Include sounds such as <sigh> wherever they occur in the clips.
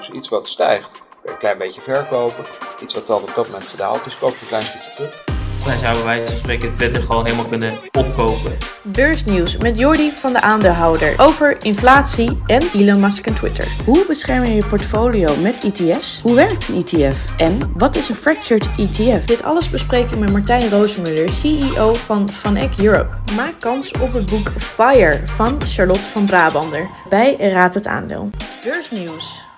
Dus iets wat stijgt, een klein beetje verkopen. Iets wat dan op dat moment gedaald is, koop je een klein stukje terug. Dan zouden wij van spreken Twitter gewoon helemaal kunnen opkopen. Beursnieuws met Jordi van de aandeelhouder over inflatie en Elon Musk en Twitter. Hoe bescherm je je portfolio met ETF's? Hoe werkt een ETF? En wat is een fractured ETF? Dit alles bespreek ik met Martijn Roosmuller, CEO van Van Eck Europe. Maak kans op het boek Fire van Charlotte van Brabander bij Raad het Aandeel. Beursnieuws.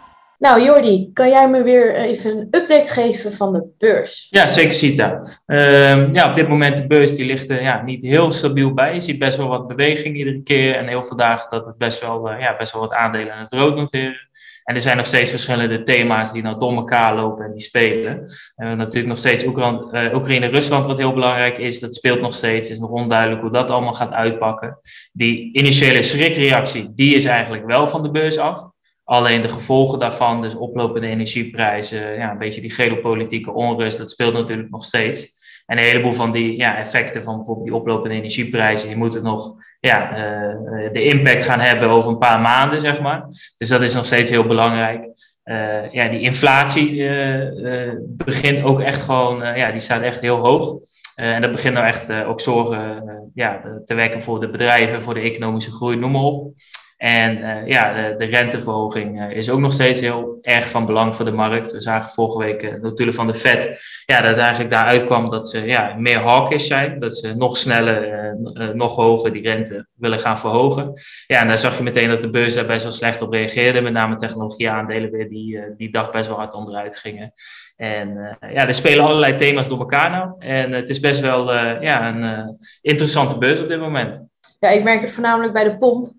Nou, Jordi, kan jij me weer even een update geven van de beurs? Ja, zeker Sita. Uh, ja, op dit moment de beurs die ligt er ja, niet heel stabiel bij. Je ziet best wel wat beweging iedere keer en heel veel dagen dat het best wel, uh, ja, best wel wat aandelen aan het rood noteren. En er zijn nog steeds verschillende thema's die nou door elkaar lopen en die spelen. En natuurlijk nog steeds Oekraïne Rusland, wat heel belangrijk is. Dat speelt nog steeds. Het is nog onduidelijk hoe dat allemaal gaat uitpakken. Die initiële schrikreactie, die is eigenlijk wel van de beurs af. Alleen de gevolgen daarvan, dus oplopende energieprijzen, ja, een beetje die geopolitieke onrust, dat speelt natuurlijk nog steeds. En een heleboel van die ja, effecten van bijvoorbeeld die oplopende energieprijzen, die moeten nog ja, uh, de impact gaan hebben over een paar maanden, zeg maar. Dus dat is nog steeds heel belangrijk. Uh, ja, die inflatie uh, begint ook echt gewoon, ja, die staat echt heel hoog. en dat begint nou echt ook zorgen ja, te wekken voor de bedrijven, voor de economische groei, noem maar op. En uh, ja, de, de renteverhoging uh, is ook nog steeds heel erg van belang voor de markt. We zagen vorige week uh, natuurlijk van de Fed ja, dat eigenlijk daaruit kwam dat ze ja, meer hawkish zijn. Dat ze nog sneller, nog hoger die rente willen gaan verhogen. Ja, en daar zag je meteen dat de beurs daar best wel slecht op reageerde. Met name technologieaandelen weer die die dag best wel hard onderuit gingen. En ja, er spelen allerlei thema's door elkaar nou. En het is best wel ja, een interessante beurs op dit moment. Ja, ik merk het voornamelijk bij de pomp.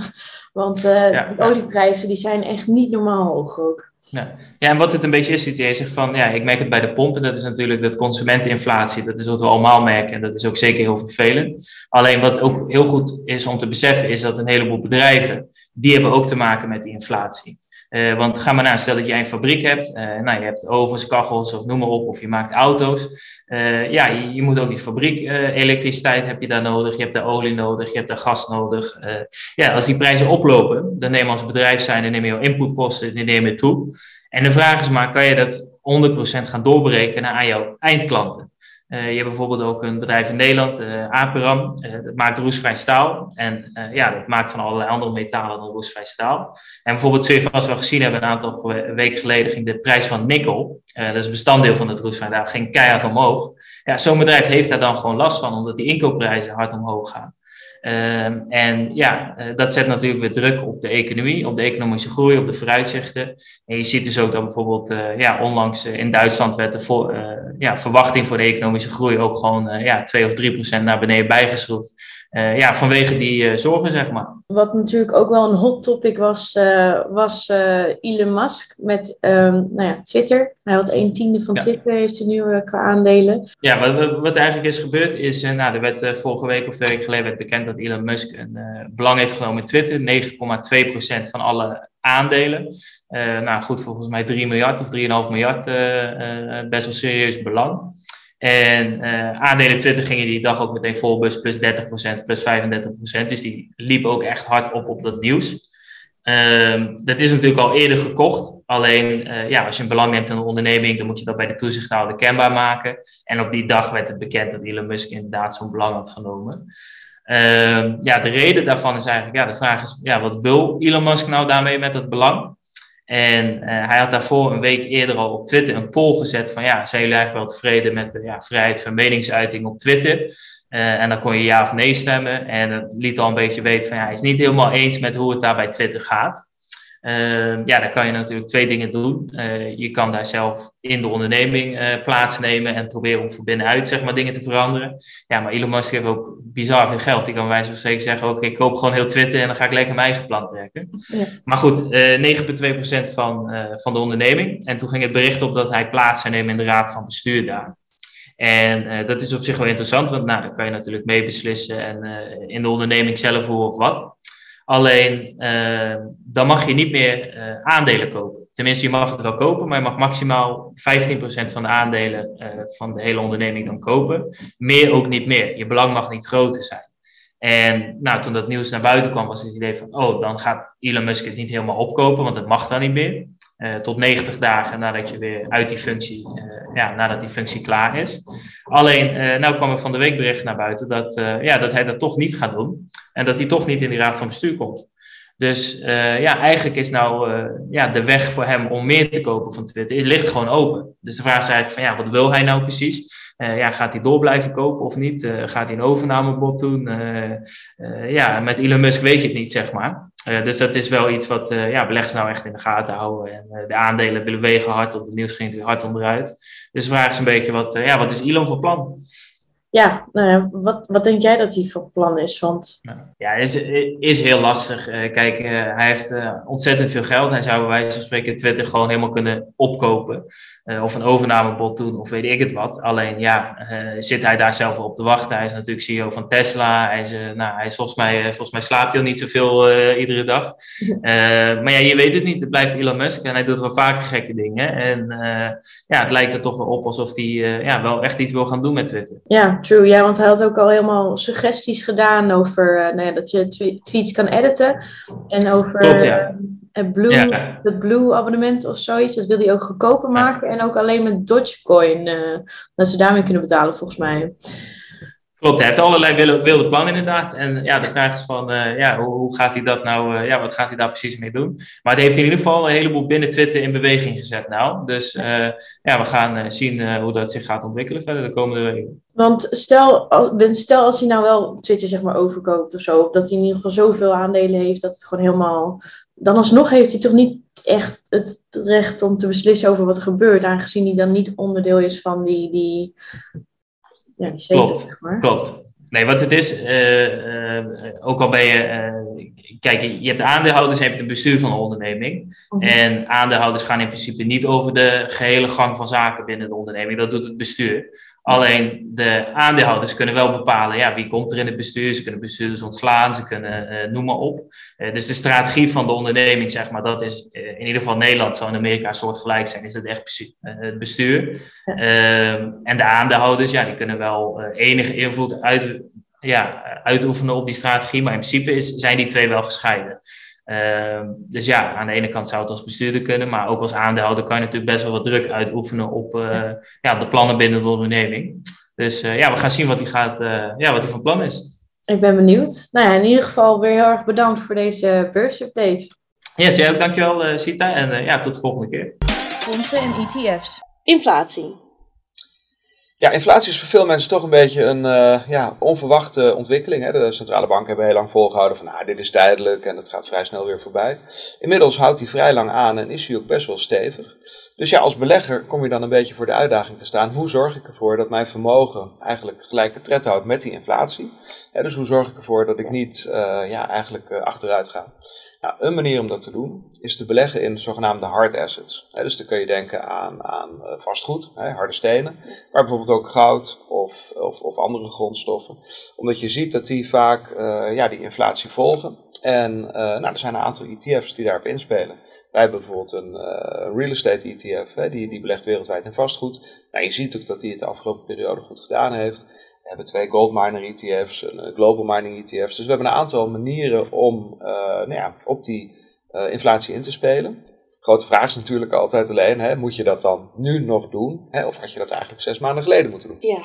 <laughs> Want uh, ja, de olieprijzen die zijn echt niet normaal hoog ook. Ja. ja, en wat het een beetje is, CTA zegt van, ja, ik merk het bij de pomp en dat is natuurlijk dat consumenteninflatie, dat is wat we allemaal merken en dat is ook zeker heel vervelend. Alleen wat ook heel goed is om te beseffen, is dat een heleboel bedrijven, die hebben ook te maken met die inflatie. Uh, want ga maar naar, stel dat jij een fabriek hebt, uh, nou, je hebt ovens, kachels of noem maar op, of je maakt auto's. Uh, ja, je, je, moet ook die fabriek, elektriciteit heb je daar nodig, je hebt daar olie nodig, je hebt daar gas nodig. ja, als die prijzen oplopen, dan neem je als bedrijf zijn, dan neem je inputkosten, die nemen toe. En de vraag is maar, kan je dat 100% gaan doorberekenen aan jouw eindklanten? Uh, je hebt bijvoorbeeld ook een bedrijf in Nederland, uh, Aperam, uh, dat maakt roestvrij staal. En ja, dat maakt van allerlei andere metalen dan roestvrij staal. En bijvoorbeeld, zul je vast gezien hebben, een aantal weken geleden ging de prijs van nikkel, dat is een bestanddeel van het roestvrij staal, ging keihard omhoog. Ja, zo'n bedrijf heeft daar dan gewoon last van, omdat die inkoopprijzen hard omhoog gaan. Uh, en ja, uh, dat zet natuurlijk weer druk op de economie, op de economische groei, op de vooruitzichten. En je ziet dus ook dat bijvoorbeeld, uh, ja, onlangs in Duitsland werd de ja, verwachting voor de economische groei ook gewoon ja, 2 of 3 procent naar beneden bijgeschroefd. Uh, ja, vanwege die uh, zorgen, zeg maar. Wat natuurlijk ook wel een hot topic was, uh, was Elon Musk met um, nou ja, Twitter. Hij had een tiende van ja. Twitter, heeft hij nu qua aandelen. Ja, wat, wat eigenlijk is gebeurd is, nou, er werd vorige week of twee weken geleden werd bekend dat Elon Musk een belang heeft genomen in Twitter. 9,2% van alle aandelen. nou goed, volgens mij 3 miljard of 3,5 miljard, best wel serieus belang. En uh, aandelen Twitter gingen die dag ook meteen vol, plus 30%, plus 35%. Dus die liepen ook echt hard op op dat nieuws. Uh, dat is natuurlijk al eerder gekocht. Alleen uh, ja, als je een belang neemt in een onderneming, dan moet je dat bij de toezichthouder kenbaar maken. En op die dag werd het bekend dat Elon Musk inderdaad zo'n belang had genomen. Uh, ja, de reden daarvan is eigenlijk, ja, de vraag is, ja, wat wil Elon Musk nou daarmee met dat belang? En uh, hij had daarvoor een week eerder al op Twitter een poll gezet van ja, zijn jullie eigenlijk wel tevreden met de ja, vrijheid van meningsuiting op Twitter? Uh, en dan kon je ja of nee stemmen. En dat liet al een beetje weten van ja, hij is niet helemaal eens met hoe het daar bij Twitter gaat. Uh, ja, dan kan je natuurlijk twee dingen doen. Uh, je kan daar zelf in de onderneming uh, plaatsnemen en proberen om van binnenuit zeg maar, dingen te veranderen. Ja, maar Elon Musk heeft ook bizar veel geld. Die kan wijze van spreken zeggen, oké, ik koop gewoon heel Twitter en dan ga ik lekker mijn eigen plan trekken. Ja. Maar goed, 9,2% van, van de onderneming. En toen ging het bericht op dat hij plaats zou nemen in de raad van bestuur daar. En dat is op zich wel interessant, want nou, dan kan je natuurlijk meebeslissen en in de onderneming zelf hoe of wat. Alleen uh, dan mag je niet meer uh, aandelen kopen. Tenminste, je mag het wel kopen, maar je mag maximaal 15% van de aandelen uh, van de hele onderneming dan kopen. Meer ook niet meer. Je belang mag niet groter zijn. En nou, toen dat nieuws naar buiten kwam, was het idee van: oh, dan gaat Elon Musk het niet helemaal opkopen, want dat mag dan niet meer. Tot 90 dagen nadat je weer uit die functie, ja, nadat die functie klaar is. Alleen, nou kwam er van de week bericht naar buiten dat, ja, dat hij dat toch niet gaat doen. En dat hij toch niet in die raad van bestuur komt. Dus uh, ja, eigenlijk is nou uh, ja, de weg voor hem om meer te kopen van Twitter, het ligt gewoon open. Dus de vraag is eigenlijk van ja, wat wil hij nou precies? Uh, ja, gaat hij door blijven kopen of niet? gaat hij een overnamebod doen? ja, met Elon Musk weet je het niet, zeg maar. Dus dat is wel iets wat ja, beleggers nou echt in de gaten houden. En de aandelen willen wegen hard op, de nieuws ging weer hard onderuit. Dus de vraag is een beetje, wat, ja, wat is Elon voor plan? Ja, nou ja, wat, wat denk jij dat hij voor plan is? Want... Ja, is, is heel lastig. Uh, kijk, uh, hij heeft uh, ontzettend veel geld. Hij zou bij wijze van spreken Twitter gewoon helemaal kunnen opkopen. of een overnamebod doen, of weet ik het wat. Alleen ja, zit hij daar zelf op te wachten? Hij is natuurlijk CEO van Tesla. Hij is, nou, hij is volgens, mij, volgens mij slaapt hij al niet zoveel iedere dag. <laughs> maar ja, je weet het niet. Het blijft Elon Musk en hij doet wel vaker gekke dingen. En ja, het lijkt er toch wel op alsof hij ja, wel echt iets wil gaan doen met Twitter. Ja, true. Ja, want hij had ook al helemaal suggesties gedaan over uh, nou ja, dat je tweets kan editen. En over Klopt, ja. uh, het Blue, ja. het Blue abonnement of zoiets. Dat wil hij ook goedkoper maken. En ook alleen met Dogecoin. Uh, dat ze daarmee kunnen betalen, volgens mij. Klopt, hij heeft allerlei wilde, plannen inderdaad. En ja, de vraag is van, uh, ja, hoe, hoe, gaat hij dat nou, uh, ja, wat gaat hij daar precies mee doen? Maar hij heeft in ieder geval een heleboel binnen Twitter in beweging gezet nou. Dus uh, ja, we gaan zien hoe dat zich gaat ontwikkelen verder de komende weken. Want stel, stel als hij nou wel Twitter zeg maar overkoopt of zo, of dat hij in ieder geval zoveel aandelen heeft dat het gewoon helemaal... Dan alsnog heeft hij toch niet echt het recht om te beslissen over wat er gebeurt, aangezien hij dan niet onderdeel is van die, die ja, die klopt, zeg maar. klopt. Nee, wat het is, uh, uh, ook al ben je, uh, kijk, je hebt aandeelhouders en je hebt het bestuur van een onderneming. Mhm. En aandeelhouders gaan in principe niet over de gehele gang van zaken binnen de onderneming, dat doet het bestuur. Alleen de aandeelhouders kunnen wel bepalen ja, wie komt er in het bestuur. Ze kunnen bestuurders ontslaan, ze kunnen uh, noem maar op. Uh, dus de strategie van de onderneming, zeg maar, dat is uh, in ieder geval Nederland, zou in Amerika soortgelijk zijn, is het echt het bestuur. Ehm, en de aandeelhouders, ja, die kunnen wel enige invloed uit, ja, uitoefenen op die strategie, maar in principe is, zijn die twee wel gescheiden. Ehm, dus ja, aan de ene kant zou het als bestuurder kunnen, maar ook als aandeelhouder kan je natuurlijk best wel wat druk uitoefenen op uh, ja, de plannen binnen de onderneming. Dus uh, ja, we gaan zien wat hij gaat, uh, ja, wat hij van plan is. Ik ben benieuwd. Nou ja, in ieder geval weer heel erg bedankt voor deze beursupdate. Yes, ja, dankjewel Sita en ja, tot de volgende keer. Fondsen en ETF's. Inflatie. Ja, inflatie is voor veel mensen toch een beetje een uh, ja, onverwachte ontwikkeling. Hè. De centrale banken hebben heel lang volgehouden van nou, dit is tijdelijk en het gaat vrij snel weer voorbij. Inmiddels houdt hij vrij lang aan en is hij ook best wel stevig. Dus ja, als belegger kom je dan een beetje voor de uitdaging te staan. Hoe zorg ik ervoor dat mijn vermogen eigenlijk gelijke tred houdt met die inflatie? dus hoe zorg ik ervoor dat ik niet uh, ja, eigenlijk uh, achteruit ga? Nou, een manier om dat te doen is te beleggen in zogenaamde hard assets. dus dan kun je denken aan, aan eh, vastgoed, harde stenen, maar bijvoorbeeld ook goud of, of, of, andere grondstoffen. Omdat je ziet dat die vaak uh, ja, die inflatie volgen. En uh, nou, er zijn een aantal ETF's die daarop inspelen. Wij hebben bijvoorbeeld een real estate ETF, die, die belegt wereldwijd in vastgoed. Nou, je ziet ook dat die het de afgelopen periode goed gedaan heeft. We hebben twee gold miner ETF's, een eh, global mining ETF's. Dus we hebben een aantal manieren om uh, nou ja, op die uh, inflatie in te spelen. Grote vraag is natuurlijk altijd alleen, hè, moet je dat dan nu nog doen? Hè, of had je dat eigenlijk zes maanden geleden moeten doen? Ja,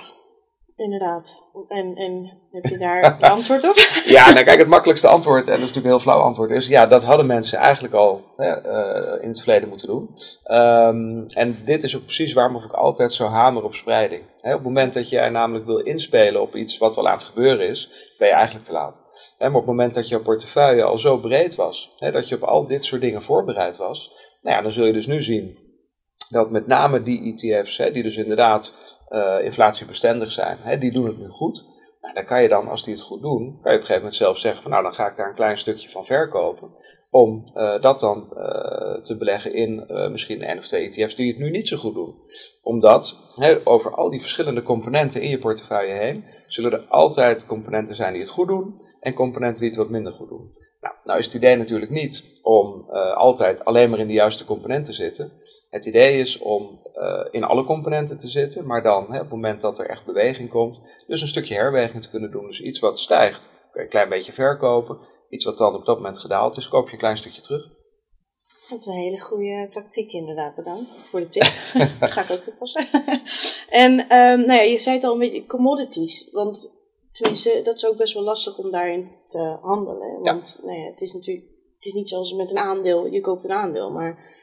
inderdaad. En, en heb je daar <laughs> antwoord op? <laughs> ja, nou kijk, het makkelijkste antwoord, en dat is natuurlijk een heel flauw antwoord, is ja, dat hadden mensen eigenlijk al hè, uh, in het verleden moeten doen. Um, en dit is ook precies waarom ik altijd zo hamer op spreiding. Hè, op het moment dat jij namelijk wil inspelen op iets wat al aan het gebeuren is, ben je eigenlijk te laat. Hè, maar op het moment dat jouw portefeuille al zo breed was, hè, dat je op al dit soort dingen voorbereid was, nou ja, dan zul je dus nu zien dat met name die ETF's, hè, die dus inderdaad uh, inflatiebestendig zijn, hè, die doen het nu goed. Nou, dan kan je dan, als die het goed doen, kan je op een gegeven moment zelf zeggen van nou, dan ga ik daar een klein stukje van verkopen. Om uh, dat dan uh, te beleggen in misschien één of twee ETF's die het nu niet zo goed doen. Omdat hè, over al die verschillende componenten in je portefeuille heen, zullen er altijd componenten zijn die het goed doen en componenten die het wat minder goed doen. Nou, nou is het idee natuurlijk niet om altijd alleen maar in de juiste componenten te zitten. Het idee is om uh, in alle componenten te zitten, maar dan hè, op het moment dat er echt beweging komt, dus een stukje herweging te kunnen doen. Dus iets wat stijgt, kun je een klein beetje verkopen. Iets wat dan op dat moment gedaald is, koop je een klein stukje terug. Dat is een hele goede tactiek inderdaad, bedankt voor de tip. <laughs> Ga ik ook toepassen. <laughs> en um, nou ja, je zei het al een beetje, commodities. Want tenminste, dat is ook best wel lastig om daarin te handelen. Want nou ja, het is natuurlijk, het is niet zoals met een aandeel, je koopt een aandeel, maar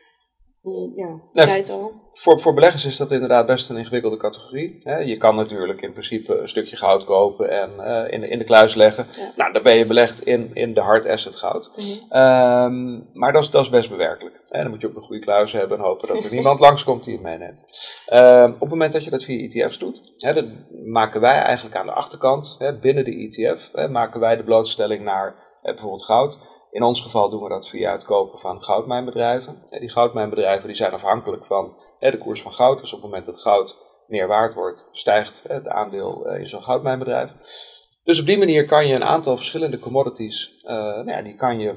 ja, zei het al. Voor, voor beleggers is dat inderdaad best een ingewikkelde categorie. Je kan natuurlijk in principe een stukje goud kopen en uh, in, de, in de kluis leggen. Nou, dan ben je belegd in, in de hard asset goud. Mhm. Ehm, maar dat is, dat is best bewerkelijk. Dan moet je ook een goede kluis hebben en hopen dat er <laughs> niemand langskomt die het meeneemt. Ehm, op het moment dat je dat via ETF's doet, hè, dan maken wij eigenlijk aan de achterkant, hè, binnen de ETF, hè, maken wij de blootstelling naar bijvoorbeeld goud in ons geval doen we dat via het kopen van goudmijnbedrijven. Die goudmijnbedrijven die zijn afhankelijk van de koers van goud. Dus op het moment dat goud meer waard wordt, stijgt het aandeel eh, in zo'n goudmijnbedrijf. Dus op die manier kan je een aantal verschillende commodities, uh, nou ja, die kan je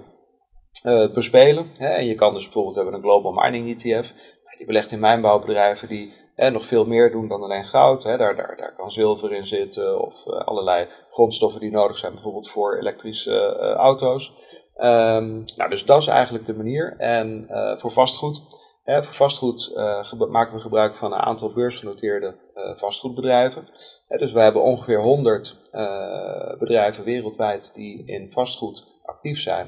uh, bespelen. Hè. En je kan dus bijvoorbeeld hebben een Global Mining ETF. Die belegt in mijnbouwbedrijven die hè, nog veel meer doen dan alleen goud. Hè. Daar, daar, daar kan zilver in zitten of allerlei grondstoffen die nodig zijn, bijvoorbeeld voor elektrische auto's. Um, nou, dus dat is eigenlijk de manier. En uh, voor vastgoed, hè, vastgoed uh, maken we gebruik van een aantal beursgenoteerde uh, vastgoedbedrijven. Hè, dus we hebben ongeveer 100 bedrijven wereldwijd die in vastgoed actief zijn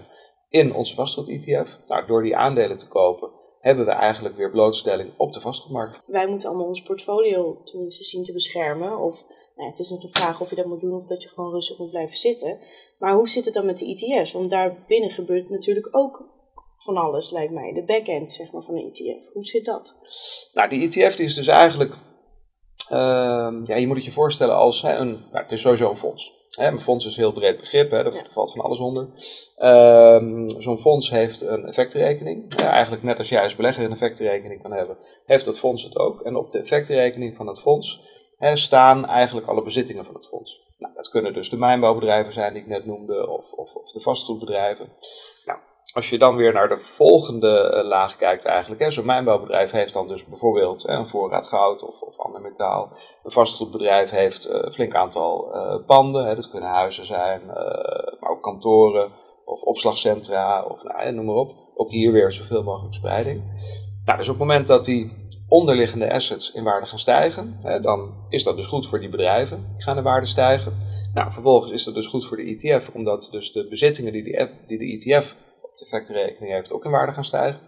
in onze vastgoed-ETF. Nou, door die aandelen te kopen hebben we eigenlijk weer blootstelling op de vastgoedmarkt. Wij moeten allemaal ons portfolio tenminste zien te beschermen. Of nou, het is nog de vraag of je dat moet doen of dat je gewoon rustig moet blijven zitten. Maar hoe zit het dan met de ETF's? Want daar binnen gebeurt natuurlijk ook van alles, lijkt mij. De backend zeg maar, van een ETF. Hoe zit dat? Nou, die ETF die is dus eigenlijk... Uh, ja, je moet het je voorstellen als hè, een... Nou, het is sowieso een fonds. Hè, een fonds is een heel breed begrip, hè, daar valt van alles onder. Uh, Zo'n fonds heeft een effectenrekening. Ja, eigenlijk net als jij als belegger een effectenrekening kan hebben, heeft dat fonds het ook. En op de effectenrekening van het fonds hè, staan eigenlijk alle bezittingen van het fonds. Nou, dat kunnen dus de mijnbouwbedrijven zijn die ik net noemde, of, of, of de vastgoedbedrijven. Nou, als je dan weer naar de volgende eh, laag kijkt eigenlijk, zo'n mijnbouwbedrijf heeft dan dus bijvoorbeeld een voorraad goud of, of ander metaal. Een vastgoedbedrijf heeft uh, een flink aantal uh, panden, hè, dat kunnen huizen zijn, maar ook kantoren of opslagcentra of nou, noem maar op. Ook hier weer zoveel mogelijk spreiding. Nou, dus op het moment dat die onderliggende assets in waarde gaan stijgen, hè, dan is dat dus goed voor die bedrijven. Die gaan de waarde stijgen. Nou, vervolgens is dat dus goed voor de ETF, omdat dus de bezittingen die de, die de ETF op de effectenrekening heeft ook in waarde gaan stijgen.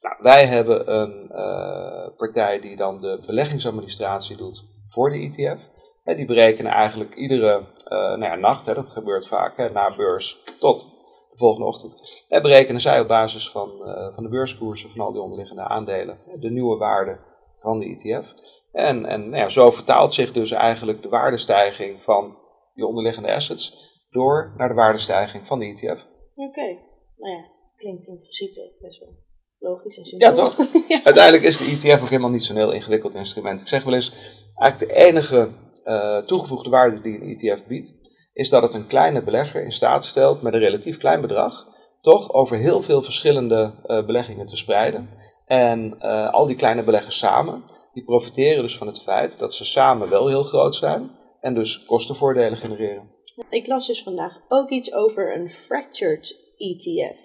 Nou, wij hebben een uh, partij die dan de beleggingsadministratie doet voor de ETF. Hè, die berekenen eigenlijk iedere uh, nou ja, nacht, hè, dat gebeurt vaak, na beurs tot volgende ochtend. En berekenen zij op basis van, uh, van de beurskoersen van al die onderliggende aandelen de nieuwe waarde van de ETF. En, en nou ja, zo vertaalt zich dus eigenlijk de waardestijging van die onderliggende assets door naar de waardestijging van de ETF. Oké, nou ja, klinkt in principe best wel logisch en simpel. <laughs> Ja, toch? Uiteindelijk is de ETF ook helemaal niet zo'n heel ingewikkeld instrument. Ik zeg wel eens, eigenlijk de enige uh, toegevoegde waarde die een ETF biedt, is dat het een kleine belegger in staat stelt met een relatief klein bedrag toch over heel veel verschillende uh, beleggingen te spreiden. En uh, al die kleine beleggers samen, die profiteren dus van het feit dat ze samen wel heel groot zijn en dus kostenvoordelen genereren. Ik las dus vandaag ook iets over een fractured ETF.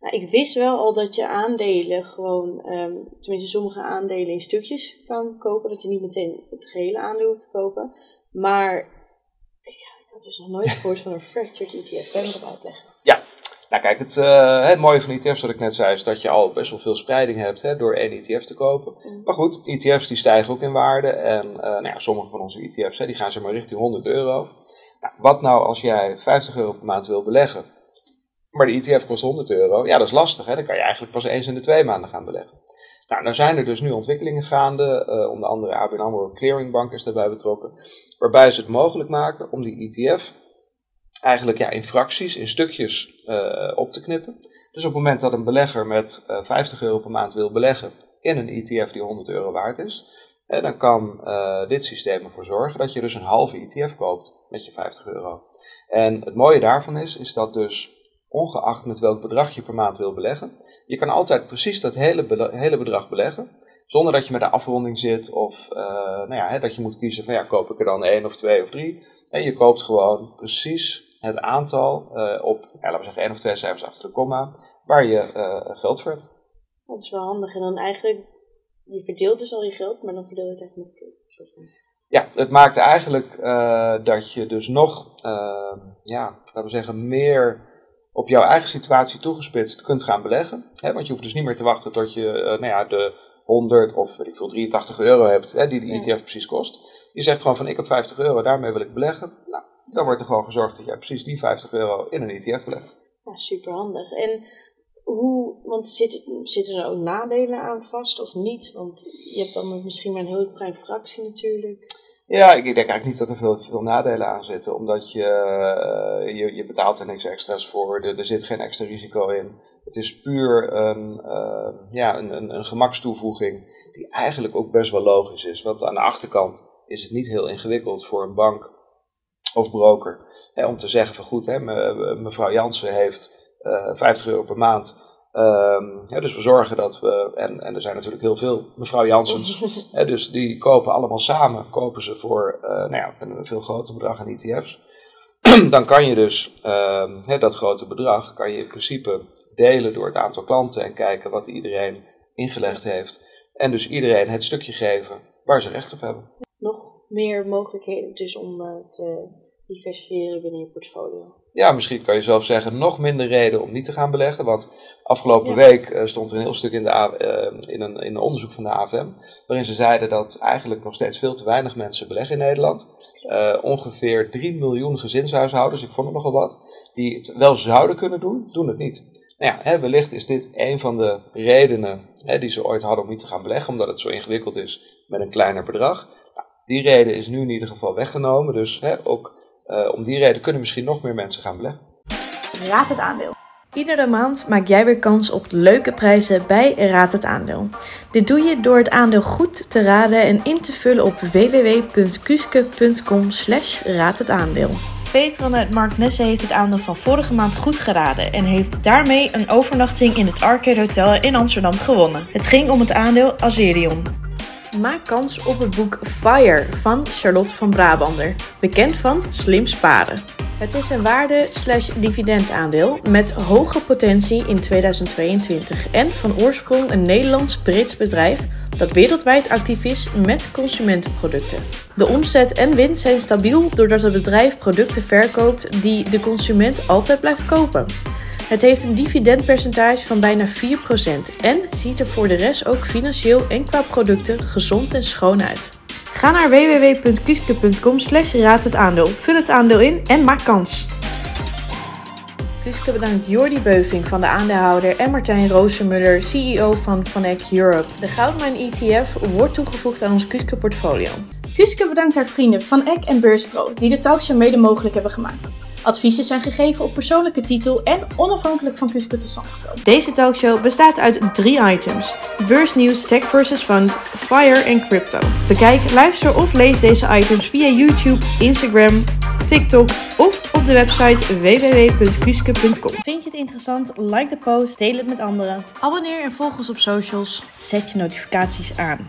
Nou, ik wist wel al dat je aandelen gewoon, um, tenminste sommige aandelen in stukjes kan kopen, dat je niet meteen het gehele aandeel hoeft te kopen. Maar had dus nog nooit gehoord van een fractured ETF. Kan je dat uitleggen? Ja, nou kijk, het, uh, het mooie van ETF's, wat ik net zei, is dat je al best wel veel spreiding hebt hè, door één ETF te kopen. Mm. Maar goed, ETF's die stijgen ook in waarde. En uh, nou ja, sommige van onze ETF's hè, die gaan zeg maar richting 100 euro. Nou, wat nou als jij 50 euro per maand wil beleggen, maar de ETF kost 100 euro? Ja, dat is lastig. Hè? Dan kan je eigenlijk pas eens in de twee maanden gaan beleggen. Nou, dan zijn er dus nu ontwikkelingen gaande, uh, onder andere ABN AMRO Clearingbank is daarbij betrokken, waarbij ze het mogelijk maken om die ETF eigenlijk ja, in fracties, in stukjes uh, op te knippen. Dus op het moment dat een belegger met uh, 50 euro per maand wil beleggen in een ETF die 100 euro waard is, eh, dan kan dit systeem ervoor zorgen dat je dus een halve ETF koopt met je 50 euro. En het mooie daarvan is, is dat dus ongeacht met welk bedrag je per maand wil beleggen. Je kan altijd precies dat hele, hele bedrag beleggen, zonder dat je met een afronding zit of uh, nou ja, hè, dat je moet kiezen van ja, koop ik er dan één of twee of drie. En je koopt gewoon precies het aantal uh, op, ja, laten we zeggen één of twee cijfers achter de komma, waar je geld voor hebt. Dat is wel handig. En dan eigenlijk, je verdeelt dus al je geld, maar dan verdeel je het echt nog. Ja, het maakt eigenlijk dat je dus nog, ja, laten we zeggen, meer op jouw eigen situatie toegespitst kunt gaan beleggen. Hè? Want je hoeft dus niet meer te wachten tot je nou ja, de 100 of weet ik veel, 83 euro hebt, hè, die de ETF precies kost. Je zegt gewoon van ik heb 50 euro, daarmee wil ik beleggen. Nou, dan wordt er gewoon gezorgd dat jij precies die 50 euro in een ETF belegt. Ja, super handig. En hoe, want zitten, zitten er ook nadelen aan vast of niet? Want je hebt dan misschien maar een heel klein fractie natuurlijk. Ja, ik denk eigenlijk niet dat er veel, veel nadelen aan zitten, omdat je, eh, je, je betaalt er niks extra's voor, er, zit geen extra risico in. Het is puur een, uh, ja, een, een, gemakstoevoeging die eigenlijk ook best wel logisch is. Want aan de achterkant is het niet heel ingewikkeld voor een bank of broker hè, om te zeggen van goed, hè, mevrouw Jansen heeft uh, eh, 50 euro per maand Um, ja, dus we zorgen dat we, en, en er zijn natuurlijk heel veel mevrouw Jansens, <laughs> hè, dus die kopen allemaal samen, kopen ze voor uh, nou ja, een veel groter bedrag aan ETF's. <clears throat> Dan kan je dus um, hè, dat grote bedrag, kan je in principe delen door het aantal klanten en kijken wat iedereen ingelegd heeft. En dus iedereen het stukje geven waar ze recht op hebben. Nog meer mogelijkheden dus om uh, te diversifiëren binnen je portfolio ja, misschien kan je zelf zeggen, nog minder reden om niet te gaan beleggen. Want afgelopen week uh, stond er een heel stuk in, de, uh, in, een, in een onderzoek van de AFM, waarin ze zeiden dat eigenlijk nog steeds veel te weinig mensen beleggen in Nederland. Uh, ongeveer 3 miljoen gezinshuishoudens, ik vond er nogal wat, die het wel zouden kunnen doen, doen het niet. Nou ja, hè, wellicht is dit een van de redenen hè, die ze ooit hadden om niet te gaan beleggen, omdat het zo ingewikkeld is met een kleiner bedrag. Nou, die reden is nu in ieder geval weggenomen, dus hè, ook uh, om die reden kunnen misschien nog meer mensen gaan beleggen. Raad het aandeel. Iedere maand maak jij weer kans op leuke prijzen bij Raad het Aandeel. Dit doe je door het aandeel goed te raden en in te vullen op www.kuske.com slash raad het aandeel. Petron uit Mark Nesse heeft het aandeel van vorige maand goed geraden en heeft daarmee een overnachting in het Arcade Hotel in Amsterdam gewonnen. Het ging om het aandeel Azerion. Maak kans op het boek Fire van Charlotte van Brabander, bekend van Slim Sparen. Het is een waarde-dividendaandeel met hoge potentie in 2022 en van oorsprong een Nederlands-Brits bedrijf dat wereldwijd actief is met consumentenproducten. De omzet en winst zijn stabiel doordat het bedrijf producten verkoopt die de consument altijd blijft kopen. Het heeft een dividendpercentage van bijna 4% en ziet er voor de rest ook financieel en qua producten gezond en schoon uit. Ga naar www.kuske.com slash raad het aandeel, vul het aandeel in en maak kans. Kuske bedankt Jordi Beuving van de aandeelhouder en Martijn Roosemuller, CEO van Vanek Europe. De Goudmijn ETF wordt toegevoegd aan ons Kuske portfolio. Kuske bedankt haar vrienden van Eck en Beurspro die de talkshow mede mogelijk hebben gemaakt. Adviezen zijn gegeven op persoonlijke titel en onafhankelijk van Kusco tot stand gekomen. Deze talkshow bestaat uit drie items: beursnieuws, tech versus fund, fire en crypto. Bekijk, luister of lees deze items via YouTube, Instagram, TikTok of op de website www.kuske.com. Vind je het interessant? Like de post, deel het met anderen. Abonneer en volg ons op socials. Zet je notificaties aan.